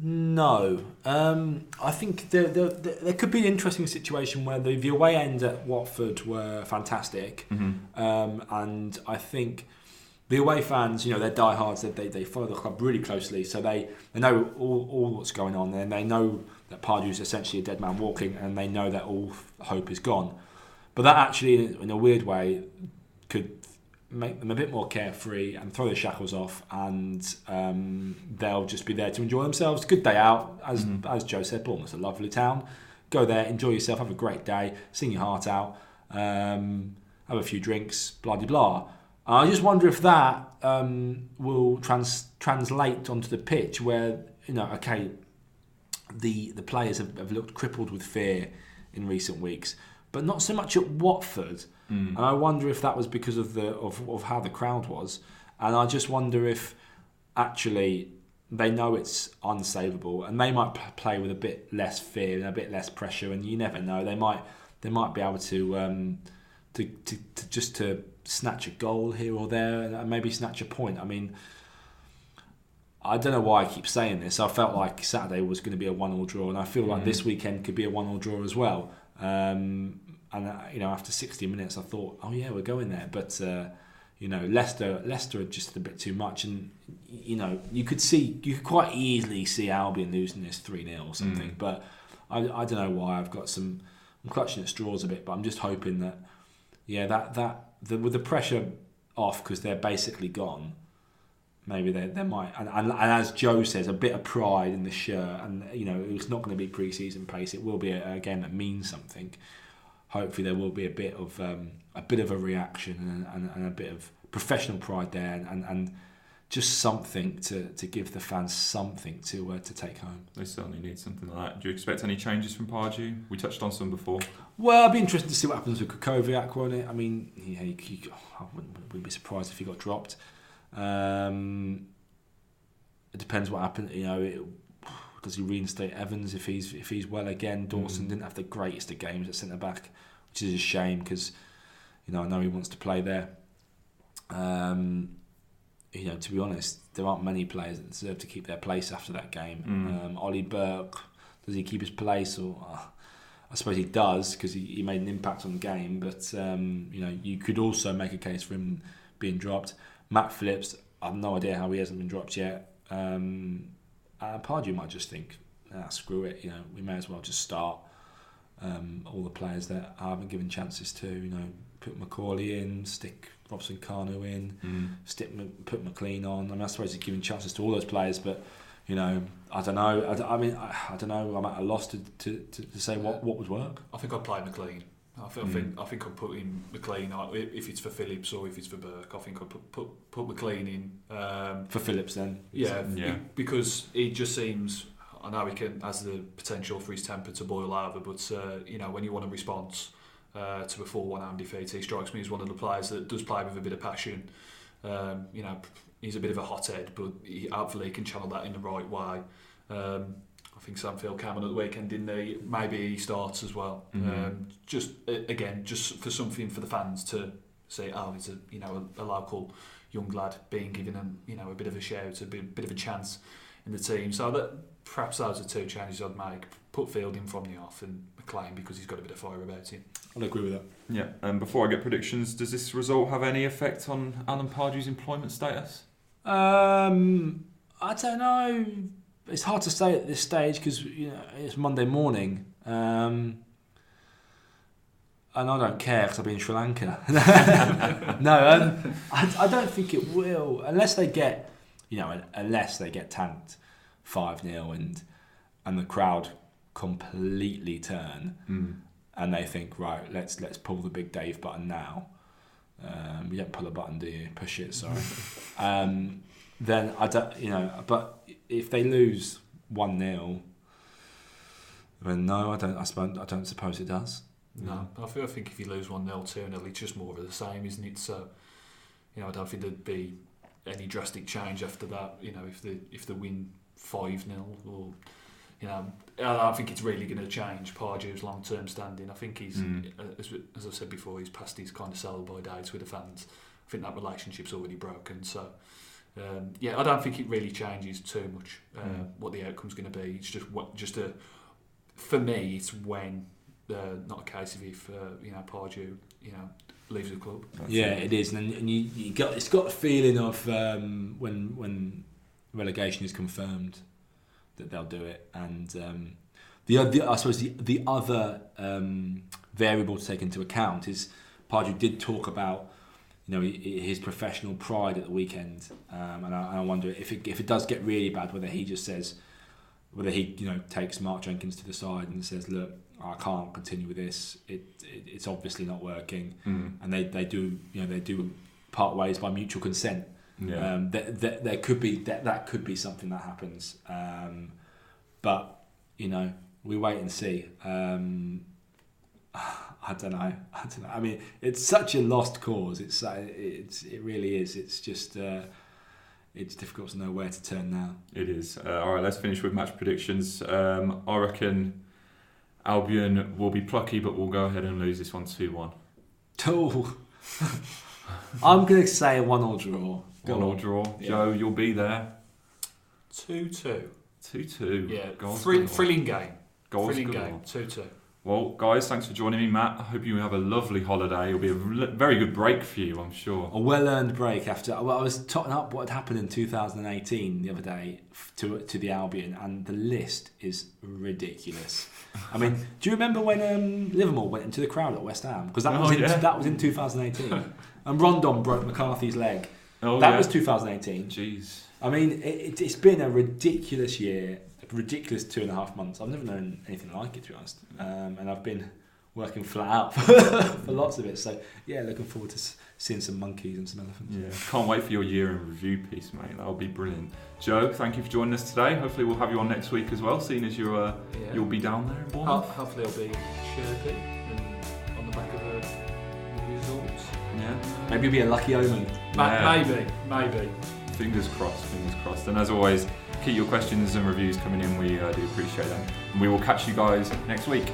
No, um, I think there, there, there there could be an interesting situation where the, the away end at Watford were fantastic, Mm-hmm. um, and I think the away fans, you know, they're diehards. They, they, they follow the club really closely, so they, they know all, all what's going on, and they know that Pardew is essentially a dead man walking, and they know that all hope is gone. But that actually, in a weird way, could make them a bit more carefree and throw the shackles off, and um, they'll just be there to enjoy themselves. Good day out, as Mhm. as Joe said. Bournemouth's a lovely town. Go there, enjoy yourself, have a great day, sing your heart out, um, have a few drinks, blah de blah. I just wonder if that um, will trans- translate onto the pitch, where you know, okay, the the players have, have looked crippled with fear in recent weeks, but not so much at Watford. Mm. And I wonder if that was because of the of, of how the crowd was. And I just wonder if actually they know it's unsavable and they might p- play with a bit less fear and a bit less pressure. And you never know, they might they might be able to um, to, to, to just to snatch a goal here or there and maybe snatch a point. I mean. I don't know why I keep saying this. I felt like Saturday was going to be a one-all draw, and I feel like Mhm. this weekend could be a one-all draw as well. Um, and uh, you know, after 60 minutes, I thought, oh yeah, we're going there. But uh, you know, Leicester, Leicester are just a bit too much, and you know, you could see, you could quite easily see Albion losing this three 0 or something. Mm. But I, I don't know why. I've got some, I'm clutching at straws a bit, but I'm just hoping that, yeah, that that the, with the pressure off because they're basically gone. Maybe they, they might, and, and, and as Joe says, a bit of pride in the shirt, and you know it's not going to be pre-season pace. It will be a, a game that means something. Hopefully, there will be a bit of um, a bit of a reaction and, and, and a bit of professional pride there, and, and, and just something to, to give the fans something to uh, to take home. They certainly need something like that. Do you expect any changes from Pardew? We touched on some before. Well, I'd be interested to see what happens with Krychowiak, won't it? I mean, yeah, he, he, I wouldn't, wouldn't be surprised if he got dropped. Um, it depends what happens. You know, it, does he reinstate Evans if he's if he's well again? Dawson Mm. didn't have the greatest of games at centre back, which is a shame because you know I know he wants to play there. Um, you know, to be honest, there aren't many players that deserve to keep their place after that game. Mm. Um, Ollie Burke, does he keep his place or? Uh, I suppose he does because he, he made an impact on the game. But um, you know, you could also make a case for him being dropped. Matt Phillips, I have no idea how he hasn't been dropped yet. Um, uh, Pardew might just think, ah, screw it. You know, we may as well just start um, all the players that I haven't given chances to. You know, put McAuley in, stick Robson-Kanu in, Mm. stick put McClean on. I mean, I suppose he's giving chances to all those players, but you know, I don't know. I mean, I, I don't know. I'm at a loss to, to, to, to say what, what would work. I think I'd play McClean. I, th- I Mm. think I think I'd put in McClean if it's for Phillips or if it's for Burke. I think I'd put put, put McClean in. Um, For Phillips, then. yeah, Yeah. because he just seems. I know he can has the potential for his temper to boil over, but uh, you know when you want a response uh, to a four-one defeat, he strikes me as one of the players that does play with a bit of passion. Um, you know, he's a bit of a hothead, but he, hopefully can channel that in the right way. Um, I think Sam Field came on at the weekend, didn't he? Maybe he starts as well. Mhm. Um, just again, just for something for the fans to say, oh, he's a you know a, a local young lad being given a you know a bit of a shout, a bit, bit of a chance in the team. So that perhaps those are two changes I'd make. Put Fielding from the off and McClean because he's got a bit of fire about him. I'll agree with that. Yeah. And before I get predictions, does this result have any effect on Alan Pardew's employment status? Um, I don't know. It's hard to say at this stage because you know it's Monday morning, um, and I don't care because I'll be in Sri Lanka. no, um, I, I don't think it will unless they get, you know, unless they get tanked five 0 and and the crowd completely turn Mm. and they think, right, let's let's pull the big Dave button now. Um, you don't pull a button, do you? Push it. Sorry. um, then I don't, you know. But if they lose one 0 then no, I don't. I suppose I don't suppose it does. No, I think, I think if you lose 1 0, 2 0, it's just more of the same, isn't it? So, you know, I don't think there'd be any drastic change after that. You know, if the if the win 5 0 or, you know, I think it's really going to change Pardew's long term standing. I think he's, Mm. uh, as, as I've said before, he's past his kind of sell by dates with the fans. I think that relationship's already broken. So, um, yeah, I don't think it really changes too much uh, Mm. what the outcome's going to be. It's just what, just a, for me, it's when uh, not a case of if uh, you know Pardew you know leaves the club. That's yeah, it. it is, and, and you, you got it's got a feeling of um, when when relegation is confirmed that they'll do it, and um, the other I suppose the the other um, variable to take into account is Pardew did talk about you know his professional pride at the weekend, um, and, I, and I wonder if it if it does get really bad, whether he just says whether he you know takes Mark Jenkins to the side and says, look. I can't continue with this. It, it it's obviously not working Mm. and they, they do you know they do part ways by mutual consent. Yeah. Um, that, that there could be that that could be something that happens, um, but you know we wait and see. Um, I don't know. I don't know. I mean, it's such a lost cause. It's uh, it's it really is. It's just uh, it's difficult to know where to turn now. It is. Uh, all right, let's finish with match predictions. Um, I reckon Albion will be plucky, but we'll go ahead and lose this one 2 1. Oh, I'm gonna say a one-all draw. Go One all on. draw. Yeah. Joe, you'll be there. Two two. 2 2. Yeah, Goals thrill, galore. thrilling game. Goals thrilling galore. game. Two two. Well, guys, thanks for joining me, Matt. I hope you have a lovely holiday. It'll be a l- very good break for you, I'm sure. A well-earned break after. Well, I was totting up what had happened in 2018 the other day f- to to the Albion, and the list is ridiculous. I mean, do you remember when um, Livermore went into the crowd at West Ham? Because that Oh, was in, yeah. that was in 2018, and Rondon broke McCarthy's leg. Oh, that yeah. was 2018. Jeez. I mean, it, it, it's been a ridiculous year, a ridiculous two and a half months. I've never known anything like it, to be honest. Um, and I've been working flat out for, lots of it. So, yeah, looking forward to seeing some monkeys and some elephants. Yeah, can't wait for your year in review piece, mate. That'll be brilliant. Joe, thank you for joining us today. Hopefully, we'll have you on next week as well, seeing as you're uh, Yeah. you'll be down there in Ho- Bournemouth. hopefully, it'll be chirpy and on the back of a result. Yeah, Maybe it'll be a lucky omen. Ma- Yeah. Maybe, maybe. fingers crossed, fingers crossed. And as always, keep your questions and reviews coming in. We uh, do appreciate them. And we will catch you guys next week.